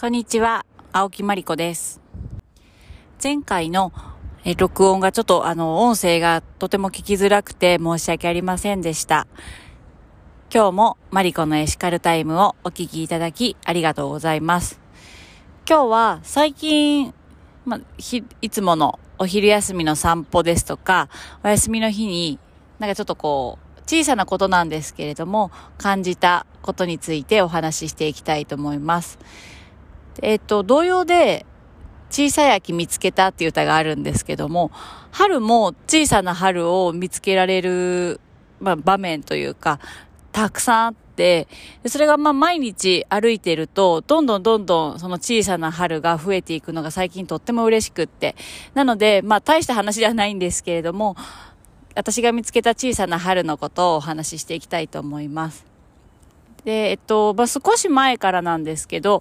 こんにちは、青木まりこです。前回のえ録音がちょっとあの、音声がとても聞きづらくて申し訳ありませんでした。今日もマリコのエシカルタイムをお聞きいただきありがとうございます。今日は最近、ま、ひ、いつものお昼休みの散歩ですとか、お休みの日に、なんかちょっとこう、小さなことなんですけれども、感じたことについてお話ししていきたいと思います。えっ、と、同様で、小さい秋見つけたっていう歌があるんですけども、春も小さな春を見つけられる、まあ、場面というか、たくさんあって、それがまあ毎日歩いてると、どんどんどんどんその小さな春が増えていくのが最近とっても嬉しくって。なので、まあ大した話ではないんですけれども、私が見つけた小さな春のことをお話ししていきたいと思います。で、えっと、まあ少し前からなんですけど、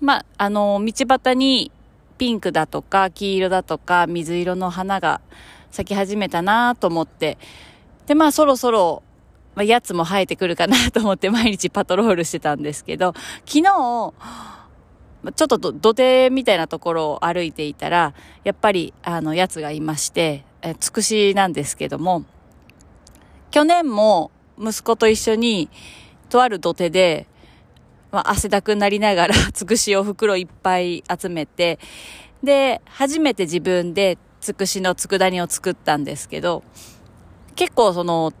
まあ、あの、道端にピンクだとか黄色だとか水色の花が咲き始めたなと思って、で、まあそろそろ、まあ、やつも生えてくるかなと思って 毎日パトロールしてたんですけど、昨日、ちょっと土手みたいなところを歩いていたら、やっぱり、あの、やつがいまして、え、つくしなんですけども、去年も息子と一緒に、とある土手で、まあ、汗だくになりながら、つくしを袋いっぱい集めて、で、初めて自分でつくしの佃煮を作ったんですけど、結構その、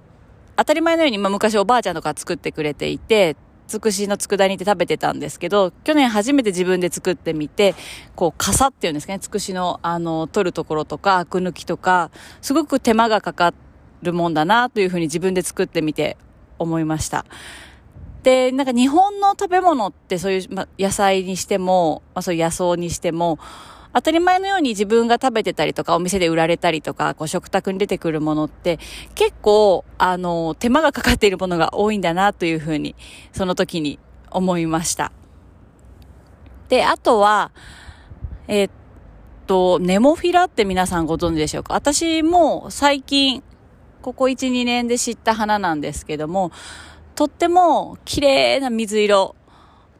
当たり前のように、まあ、昔おばあちゃんとか作ってくれていて、つくしの佃煮って食べてたんですけど、去年初めて自分で作ってみて、こう、傘っていうんですかね、つくしの、あの、取るところとか、アク抜きとか、すごく手間がかかるもんだな、というふうに自分で作ってみて思いました。で、なんか日本の食べ物ってそういう、ま、野菜にしても、まあ、そういう野草にしても、当たり前のように自分が食べてたりとか、お店で売られたりとか、こう食卓に出てくるものって、結構、あの、手間がかかっているものが多いんだなというふうに、その時に思いました。で、あとは、えっと、ネモフィラって皆さんご存知でしょうか？私も最近、ここ1、2年で知った花なんですけども、とっても綺麗な水色。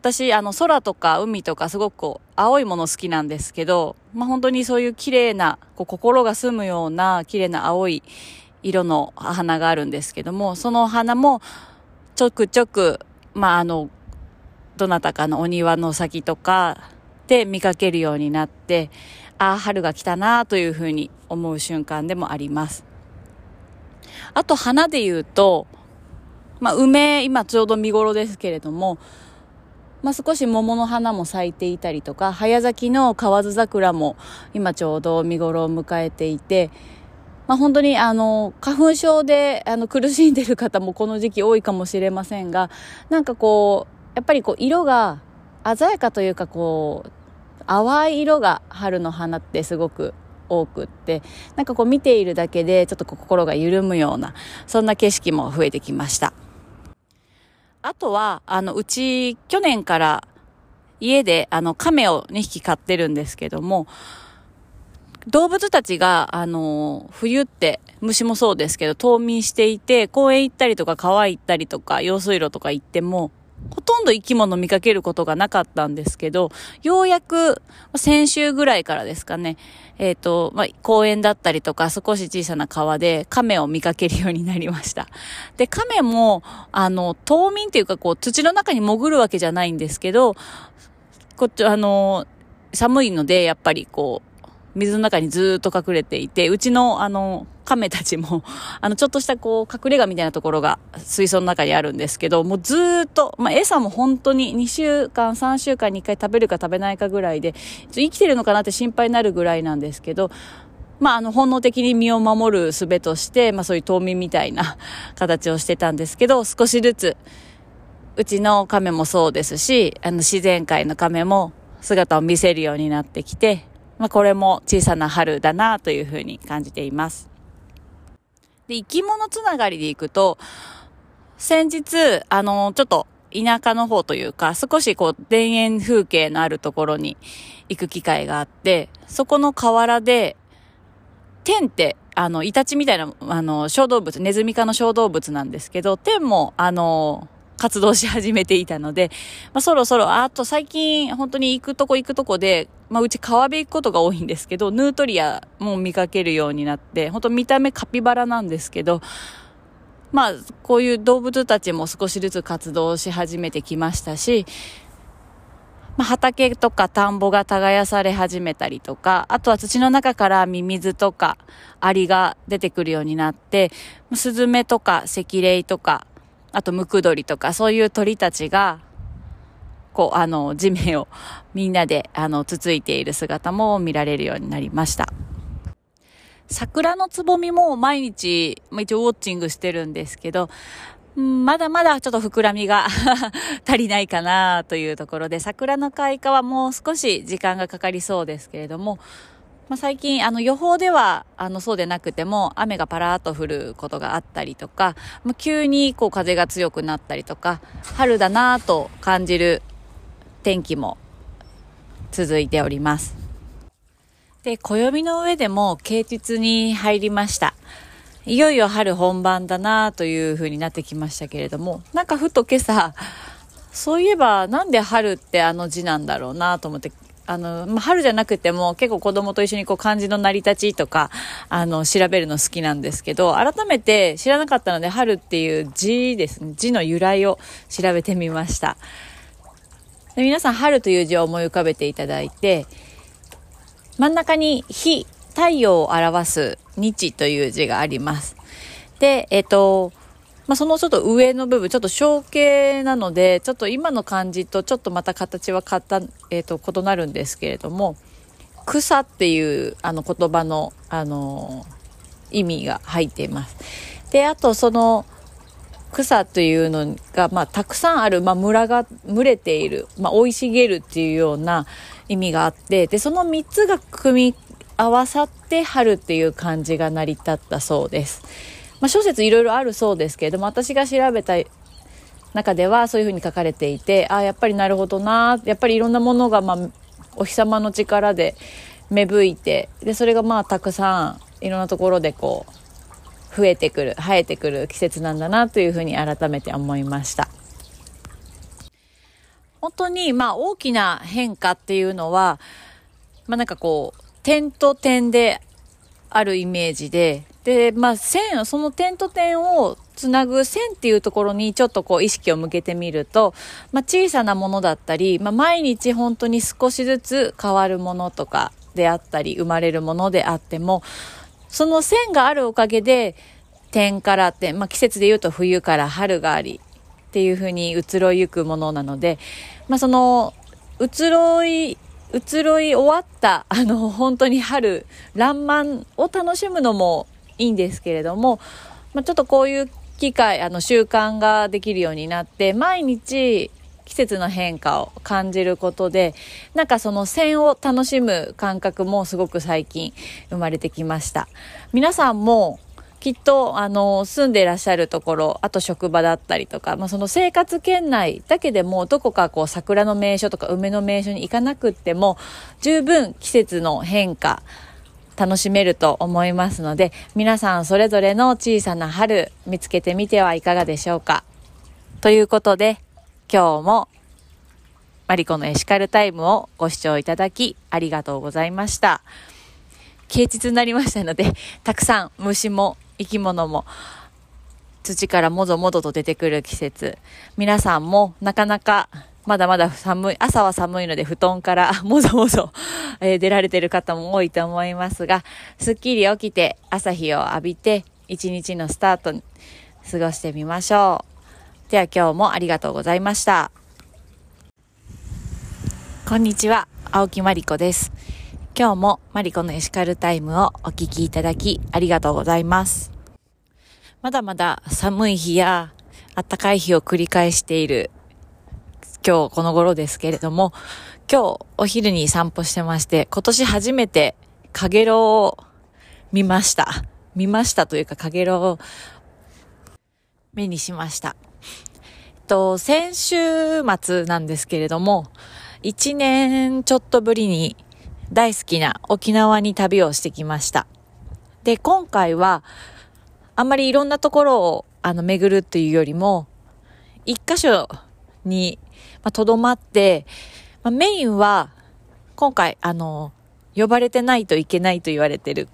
私、あの、空とか海とかすごくこう、青いもの好きなんですけど、まあ、本当にそういう綺麗な、こう、心が澄むような綺麗な青い色の花があるんですけども、その花も、ちょくちょく、まあ、あの、どなたかのお庭の先とかで見かけるようになって、ああ、春が来たなというふうに思う瞬間でもあります。あと、花で言うと、まあ、梅、今ちょうど見頃ですけれども、まあ、少し桃の花も咲いていたりとか、早咲きの河津桜も今ちょうど見頃を迎えていて、まあ、本当にあの、花粉症であの苦しんでる方もこの時期多いかもしれませんが、なんかこう、やっぱりこう色が鮮やかというかこう、淡い色が春の花ってすごく多くって、なんかこう見ているだけでちょっと心が緩むような、そんな景色も増えてきました。あとは、あの、うち、去年から家で、あの、亀を2匹飼ってるんですけども、動物たちが、あの、冬って、虫もそうですけど、冬眠していて、公園行ったりとか川行ったりとか、用水路とか行っても、ほとんど生き物見かけることがなかったんですけど、ようやく先週ぐらいからですかね、えっ、と、まあ、公園だったりとか少し小さな川で亀を見かけるようになりました。で、亀も、あの、冬眠っていうかこう土の中に潜るわけじゃないんですけど、こっち、あの、寒いので、やっぱりこう、水の中にずっと隠れていて、うちの、あの、亀たちも、あの、ちょっとしたこう、隠れ家みたいなところが水槽の中にあるんですけど、もうずっと、まあ、餌も本当に2週間、3週間に1回食べるか食べないかぐらいで、生きてるのかなって心配になるぐらいなんですけど、まあ、あの、本能的に身を守る術として、まあ、そういう冬眠みたいな 形をしてたんですけど、少しずつ、うちの亀もそうですし、あの、自然界の亀も姿を見せるようになってきて、まあ、これも小さな春だなというふうに感じています。で、生き物つながりでいくと、先日、あの、ちょっと田舎の方というか、少しこう、田園風景のあるところに行く機会があって、そこの河原で、天って、あの、イタチみたいな、あの、小動物、ネズミ科の小動物なんですけど、天も、あの、活動し始めていたので、まあ、そろそろ、あと最近本当に行くとこ行くとこで、まあ、うち川辺行くことが多いんですけど、ヌートリアも見かけるようになって、本当見た目カピバラなんですけど、まあ、こういう動物たちも少しずつ活動し始めてきましたし、まあ、畑とか田んぼが耕され始めたりとか、あとは土の中からミミズとかアリが出てくるようになって、スズメとかセキレイとか、あとムクドリとかそういう鳥たちが、こう、あの、地面をみんなで、あの、つついている姿も見られるようになりました。桜のつぼみも毎日、ま、一応ウォッチングしてるんですけど、まだまだちょっと膨らみが 足りないかなというところで、桜の開花はもう少し時間がかかりそうですけれども、まあ、最近、あの予報では、あのそうでなくても、雨がパラーっと降ることがあったりとか、まあ、急にこう風が強くなったりとか、春だなぁと感じる天気も続いております。で、暦の上でも啓蟄に入りました。いよいよ春本番だなという風になってきましたけれども、なんかふと今朝、そういえばなんで春ってあの字なんだろうなと思って、あの、まあ、春じゃなくても結構子供と一緒にこう漢字の成り立ちとか、あの、調べるの好きなんですけど、改めて知らなかったので春っていう字ですね、字の由来を調べてみました。で皆さん春という字を思い浮かべていただいて、真ん中に日、太陽を表す日という字があります。で、えっ、と、まあ、そのちょっと上の部分、ちょっと象形なので、ちょっと今の漢字とちょっとまた形はかた、えっ、と、異なるんですけれども、草っていうあの言葉の、あの意味が入っています。で、あとその、草というのが、まあ、たくさんある、まあ、村が群れている、まあ、生い茂るっていうような意味があって、で、その3つが組み合わさって春っていう漢字が成り立ったそうです。まあ、諸説いろいろあるそうですけれども、私が調べた中ではそういうふうに書かれていて、ああ、やっぱりなるほどな、やっぱりいろんなものが、まあ、お日様の力で芽吹いて、で、それがまあ、たくさん、いろんなところでこう、増えてくる、生えてくる季節なんだなというふうに改めて思いました。本当に、まあ、大きな変化っていうのは、まあ、なんかこう、点と点であるイメージで、で、まあ、線、その点と点をつなぐ線っていうところにちょっとこう意識を向けてみると、まあ、小さなものだったり、まあ、毎日本当に少しずつ変わるものとかであったり、生まれるものであっても、その線があるおかげで、点から点、まあ、季節で言うと冬から春があり、っていうふうに移ろいゆくものなので、まあ、その、移ろい移ろい終わった、あの、本当に春、爛漫を楽しむのもいいんですけれども、まあ、ちょっとこういう機会、あの、習慣ができるようになって、毎日、季節の変化を感じることで、なんかその線を楽しむ感覚もすごく最近生まれてきました。皆さんもきっと、あの、住んでいらっしゃるところ、あと職場だったりとか、まあ、その生活圏内だけでも、どこかこう、桜の名所とか梅の名所に行かなくっても、十分季節の変化、楽しめると思いますので、皆さんそれぞれの小さな春、見つけてみてはいかがでしょうか。ということで、今日も、マリコのエシカルタイムをご視聴いただき、ありがとうございました。啓蟄になりましたので、たくさん虫も生き物も土からもぞもぞと出てくる季節。皆さんもなかなかまだまだ寒い、朝は寒いので布団から もぞもぞ、え出られてる方も多いと思いますが、すっきり起きて朝日を浴びて一日のスタートに過ごしてみましょう。では今日もありがとうございました。こんにちは、青木まりこです。今日もマリコのエシカルタイムをお聞きいただきありがとうございます。まだまだ寒い日や暖かい日を繰り返している今日この頃ですけれども、今日お昼に散歩してまして、今年初めてカゲロウを見ました。見ましたというかカゲロウを目にしました。えっと、先週末なんですけれども、一年ちょっとぶりに大好きな沖縄に旅をしてきました。で、今回は、あんまりいろんなところを、あの、巡るっていうよりも、一箇所に、ま、とどまって、ま、メインは、今回、あの、呼ばれてないといけないと言われてる、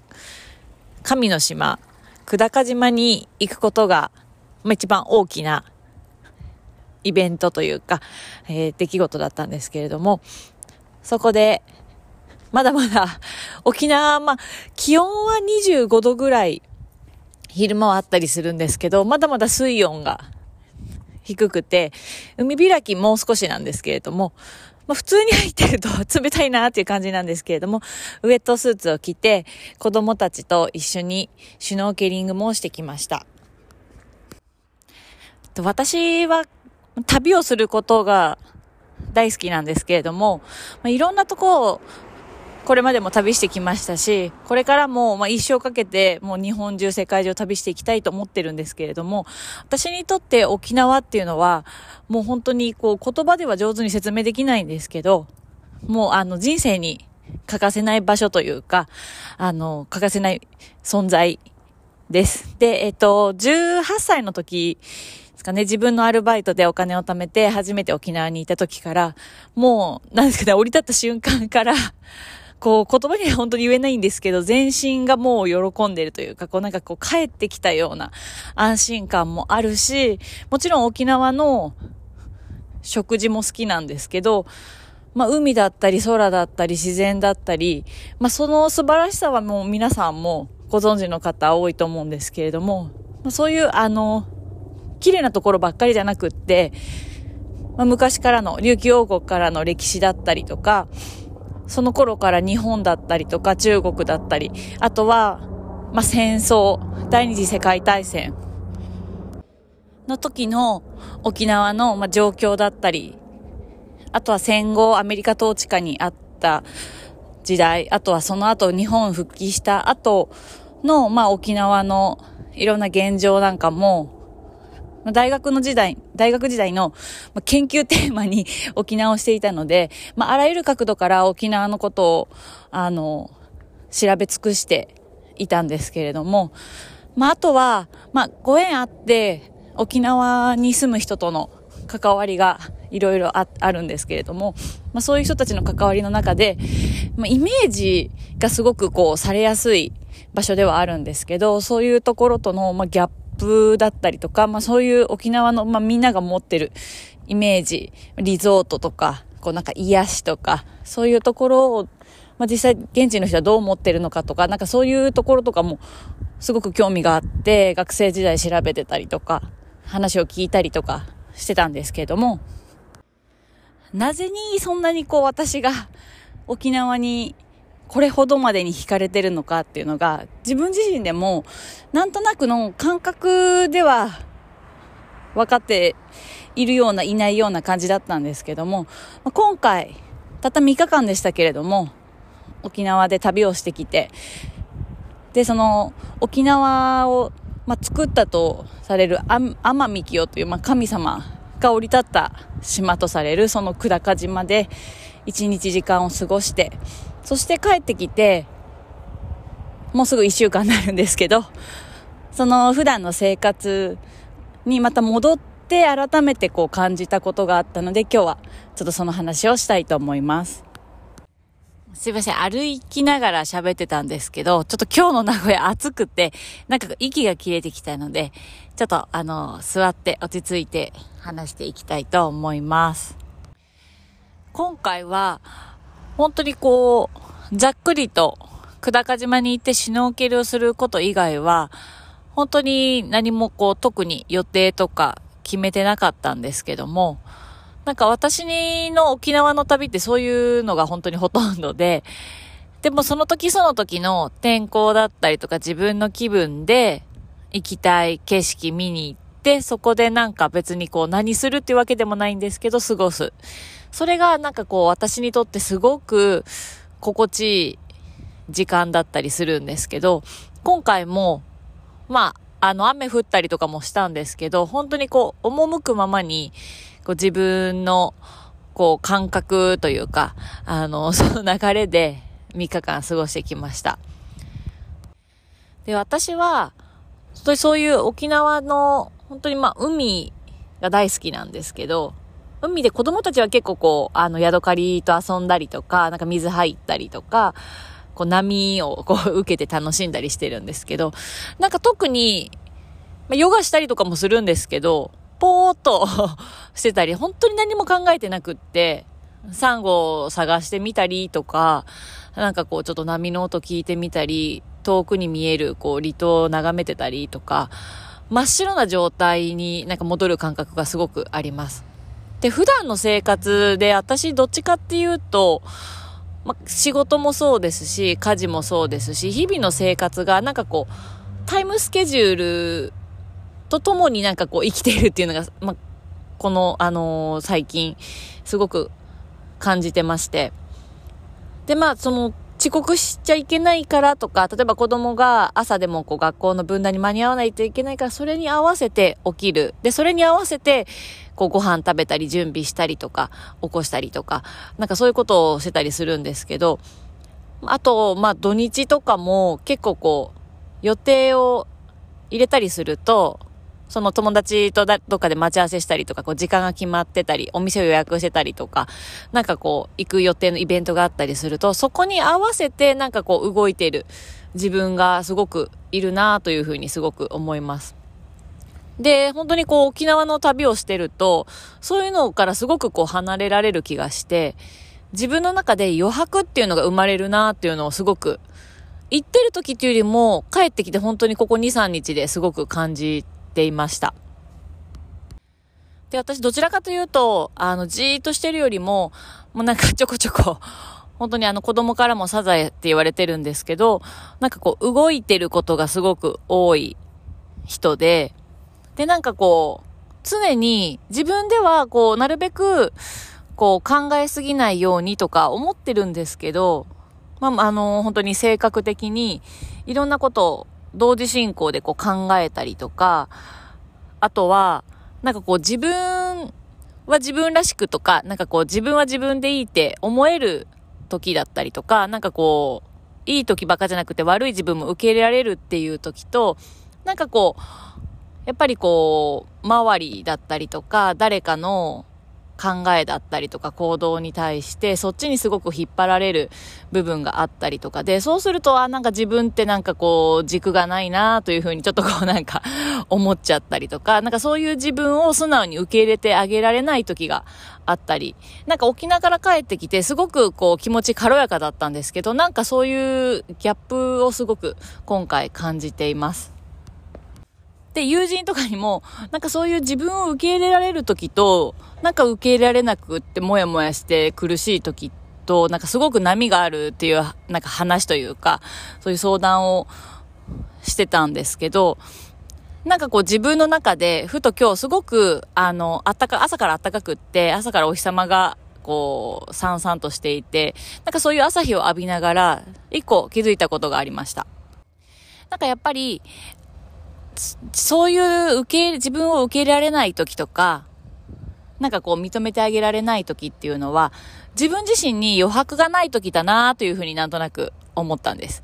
神の島、久高島に行くことが、まあ、一番大きなイベントというか、えー、出来事だったんですけれども、そこで、まだまだ沖縄、まあ、気温は25度ぐらい、昼間はあったりするんですけど、まだまだ水温が低くて、海開きもう少しなんですけれども、まあ、普通に入ってると 冷たいなっていう感じなんですけれども、ウェットスーツを着て子供たちと一緒にシュノーケリングもしてきました。私は旅をすることが大好きなんですけれども、まあ、いろんなとこをこれまでも旅してきましたし、これからもまあ一生かけてもう日本中世界中旅していきたいと思ってるんですけれども、私にとって沖縄っていうのはもう本当にこう言葉では上手に説明できないんですけど、もうあの人生に欠かせない場所というか、あの、欠かせない存在です。で、えっと、18歳の時ですかね、自分のアルバイトでお金を貯めて初めて沖縄にいた時から、もう、なんですかね、降り立った瞬間から、こう、言葉には本当に言えないんですけど、全身がもう喜んでるというか、こうなんかこう帰ってきたような安心感もあるし、もちろん沖縄の食事も好きなんですけど、まあ海だったり空だったり自然だったり、まあその素晴らしさはもう皆さんもご存知の方多いと思うんですけれども、まあ、そういうあの、綺麗なところばっかりじゃなくって、まあ、昔からの、琉球王国からの歴史だったりとか、その頃から日本だったりとか中国だったり、あとは、まあ、戦争、第二次世界大戦の時の沖縄の、まあ、状況だったり、あとは戦後アメリカ統治下にあった時代、あとはその後日本復帰した後の、まあ、沖縄のいろんな現状なんかも、大学の時代、大学時代の研究テーマに 沖縄をしていたので、まあ、あらゆる角度から沖縄のことを、あの、調べ尽くしていたんですけれども、まあ、あとは、まあ、ご縁あって、沖縄に住む人との関わりがいろいろあるんですけれども、まあ、そういう人たちの関わりの中で、まあ、イメージがすごくこうされやすい場所ではあるんですけど、そういうところとの、まあ、ギャッププだったりとか、まあそういう沖縄の、まあみんなが持ってるイメージ、リゾートとか、こうなんか癒しとか、そういうところを、まあ実際現地の人はどう思ってるのかとか、なんかそういうところとかもすごく興味があって、学生時代調べてたりとか、話を聞いたりとかしてたんですけれども、なぜにそんなにこう私が沖縄にこれほどまでに惹かれてるのかっていうのが、自分自身でも、なんとなくの感覚では分かっているような、いないような感じだったんですけども、今回、たった3日間でしたけれども、沖縄で旅をしてきて、で、その、沖縄を、まあ、作ったとされる天海清という、まあ、神様が降り立った島とされる、その久高島で、一日時間を過ごして、そして帰ってきて、もうすぐ1週間になるんですけど、その普段の生活にまた戻って改めてこう感じたことがあったので今日はちょっとその話をしたいと思います。すいません。歩きながら喋ってたんですけど、ちょっと今日の名古屋暑くて、なんか息が切れてきたので、ちょっとあの、座って落ち着いて話していきたいと思います。今回は、本当にこう、ざっくりと、久高島に行ってシュノーケルをすること以外は、本当に何もこう、特に予定とか決めてなかったんですけども、なんか私の沖縄の旅ってそういうのが本当にほとんどで、でもその時その時の天候だったりとか自分の気分で行きたい景色見に行って、そこでなんか別にこう何するっていうわけでもないんですけど過ごす。それがなんかこう私にとってすごく心地いい時間だったりするんですけど、今回も、まあ、あの雨降ったりとかもしたんですけど、本当にこう赴くままに、こう自分のこう感覚というか、あの、その流れで3日間過ごしてきました。で、私は、本当にそういう沖縄の、本当にまあ海が大好きなんですけど、海で子供たちは結構こう、あの、ヤドカリと遊んだりとか、なんか水入ったりとか、こう波をこう受けて楽しんだりしてるんですけど、なんか特に、まヨガしたりとかもするんですけど、ぽーっと してたり、本当に何も考えてなくって、サンゴを探してみたりとか、なんかこうちょっと波の音聞いてみたり、遠くに見えるこう離島を眺めてたりとか、真っ白な状態になんか戻る感覚がすごくあります。で、普段の生活で私どっちかっていうと、ま、仕事もそうですし、家事もそうですし、日々の生活がなんかこう、タイムスケジュールとともになんかこう生きているっていうのが、ま、この、あのー、最近、すごく感じてまして。で、まあ、その、遅刻しちゃいけないからとか、例えば子供が朝でもこう学校の分断に間に合わないといけないから、それに合わせて起きる。で、それに合わせて、こうご飯食べたり準備したりとか、起こしたりとか、なんかそういうことをしてたりするんですけど、あと、まあ土日とかも結構こう、予定を入れたりすると、その友達とだどっかで待ち合わせしたりとか、こう時間が決まってたり、お店を予約してたりとか、なんかこう、行く予定のイベントがあったりすると、そこに合わせてなんかこう動いてる自分がすごくいるなというふうにすごく思います。で、本当にこう沖縄の旅をしてると、そういうのからすごくこう離れられる気がして、自分の中で余白っていうのが生まれるなっていうのをすごく、行ってる時っていうよりも、帰ってきて本当にここ2、3日ですごく感じていました。で、私どちらかというと、あの、じーっとしてるよりも、もうなんかちょこちょこ、本当にあの子供からもサザエって言われてるんですけど、なんかこう動いてることがすごく多い人で、で、なんかこう、常に自分ではこう、なるべく、こう考えすぎないようにとか思ってるんですけど、まあ、あの、本当に性格的にいろんなことを同時進行でこう考えたりとか、あとは、なんかこう自分は自分らしくとか、なんかこう自分は自分でいいって思える時だったりとか、なんかこう、いい時ばかじゃなくて悪い自分も受け入れられるっていう時と、なんかこう、やっぱりこう、周りだったりとか、誰かの考えだったりとか行動に対してそっちにすごく引っ張られる部分があったりとか。で、そうすると、あ、なんか自分ってなんかこう軸がないなというふうにちょっとこうなんか 思っちゃったりとか、なんかそういう自分を素直に受け入れてあげられない時があったり、なんか沖縄から帰ってきてすごくこう気持ち軽やかだったんですけど、なんかそういうギャップをすごく今回感じています。で、友人とかにも、なんかそういう自分を受け入れられる時と、なんか受け入れられなくってもやもやして苦しい時と、なんかすごく波があるっていう、なんか話というか、そういう相談をしてたんですけど、なんかこう自分の中で、ふと今日すごく、あの、あったか、朝から暖かくって、朝からお日様が、こう、さんさんとしていて、なんかそういう朝日を浴びながら、一個気づいたことがありました。なんかやっぱり、そういう受け入れ、自分を受け入れられない時とか、なんかこう認めてあげられない時っていうのは、自分自身に余白がない時だなというふうになんとなく思ったんです。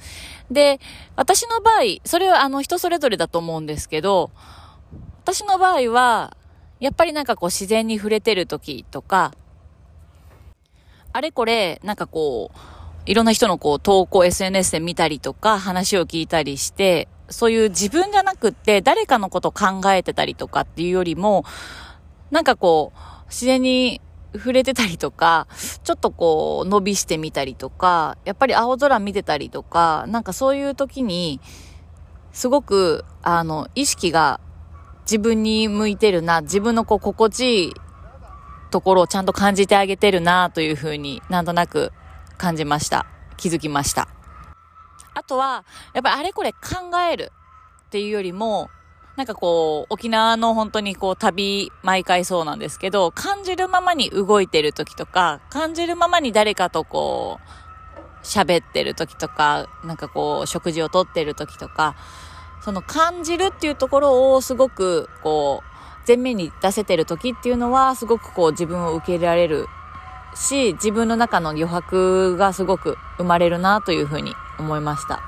で、私の場合、それはあの人それぞれだと思うんですけど、私の場合は、やっぱりなんかこう自然に触れてる時とか、あれこれ、なんかこう、いろんな人のこう投稿 SNS で見たりとか話を聞いたりして、そういう自分じゃなくって誰かのこと考えてたりとかっていうよりも、なんかこう、自然に触れてたりとか、ちょっとこう、伸びしてみたりとか、やっぱり青空見てたりとか、なんかそういう時に、すごく、あの、意識が自分に向いてるな、自分のこう、心地いいところをちゃんと感じてあげてるな、というふうになんとなく感じました。気づきました。あとは、やっぱりあれこれ考えるっていうよりも、なんかこう、沖縄の本当にこう旅、毎回そうなんですけど、感じるままに動いてる時とか、感じるままに誰かとこう、喋ってる時とか、なんかこう、食事をとってる時とか、その感じるっていうところをすごくこう、前面に出せてる時っていうのは、すごくこう自分を受け入れられるし、自分の中の余白がすごく生まれるなというふうに思いました。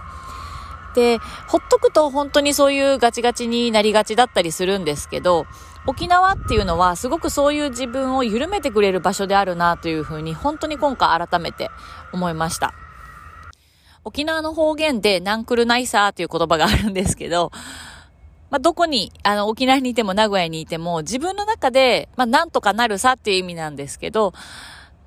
で、ほっとくと本当にそういうガチガチになりがちだったりするんですけど、沖縄っていうのはすごくそういう自分を緩めてくれる場所であるなというふうに本当に今回改めて思いました。沖縄の方言でナンクルナイサーという言葉があるんですけど、まあ、どこに、あの、沖縄にいても名古屋にいても、自分の中で、まあ、なんとかなるさっていう意味なんですけど、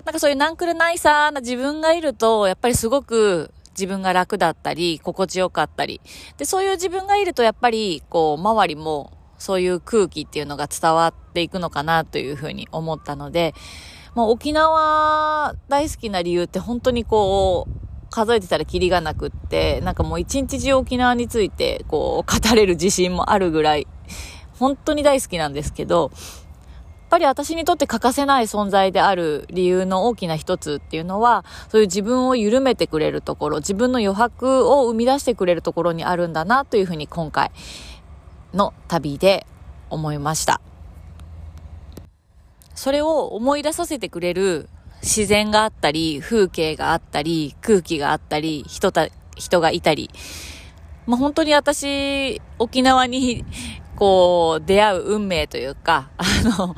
なんかそういうナンクルナイサーな自分がいると、やっぱりすごく自分が楽だったり、心地よかったり。で、そういう自分がいると、やっぱり、こう、周りも、そういう空気っていうのが伝わっていくのかなというふうに思ったので、もう沖縄大好きな理由って本当にこう、数えてたらキリがなくって、なんかもう一日中沖縄について、こう、語れる自信もあるぐらい、本当に大好きなんですけど、ぱり私にとって欠かせない存在である理由の大きな一つっていうのは、そういう自分を緩めてくれるところ、自分の余白を生み出してくれるところにあるんだなというふうに今回の旅で思いました。それを思い出させてくれる自然があったり、風景があったり、空気があったり、人た、人がいたり。まあ、本当に私、沖縄に、こう、出会う運命というか、あの、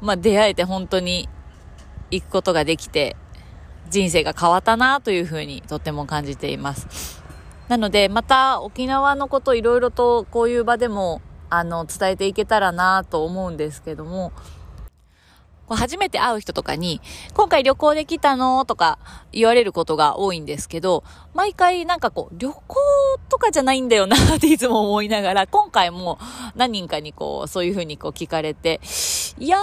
まあ、出会えて本当に行くことができて、人生が変わったなというふうにとても感じています。なので、また沖縄のこといろいろとこういう場でも、あの、伝えていけたらなと思うんですけども、初めて会う人とかに、今回旅行で来たの？とか言われることが多いんですけど、毎回なんかこう、旅行とかじゃないんだよなっていつも思いながら、今回も何人かにこう、そういうふうにこう聞かれて、いや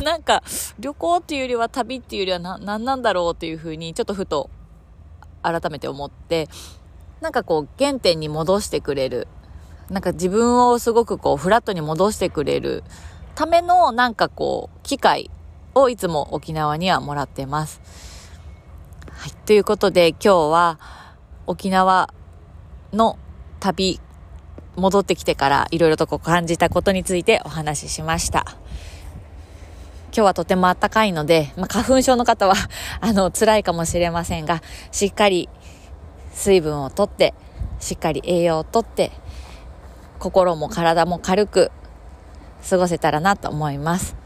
ー、なんか旅行っていうよりは旅っていうよりはな、何なんだろうっていうふうに、ちょっとふと改めて思って、なんかこう、原点に戻してくれる。なんか自分をすごくこう、フラットに戻してくれるためのなんかこう、機会をいつも沖縄にはもらってます。はい。ということで今日は沖縄の旅、戻ってきてからいろいろとこう感じたことについてお話ししました。今日はとても暖かいので、まあ、花粉症の方は あの、辛いかもしれませんが、しっかり水分をとって、しっかり栄養をとって、心も体も軽く過ごせたらなと思います。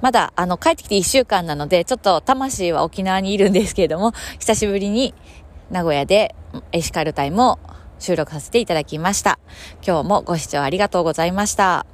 まだ、あの、帰ってきて1週間なので、ちょっと魂は沖縄にいるんですけれども、久しぶりに名古屋でエシカルタイムを収録させていただきました。今日もご視聴ありがとうございました。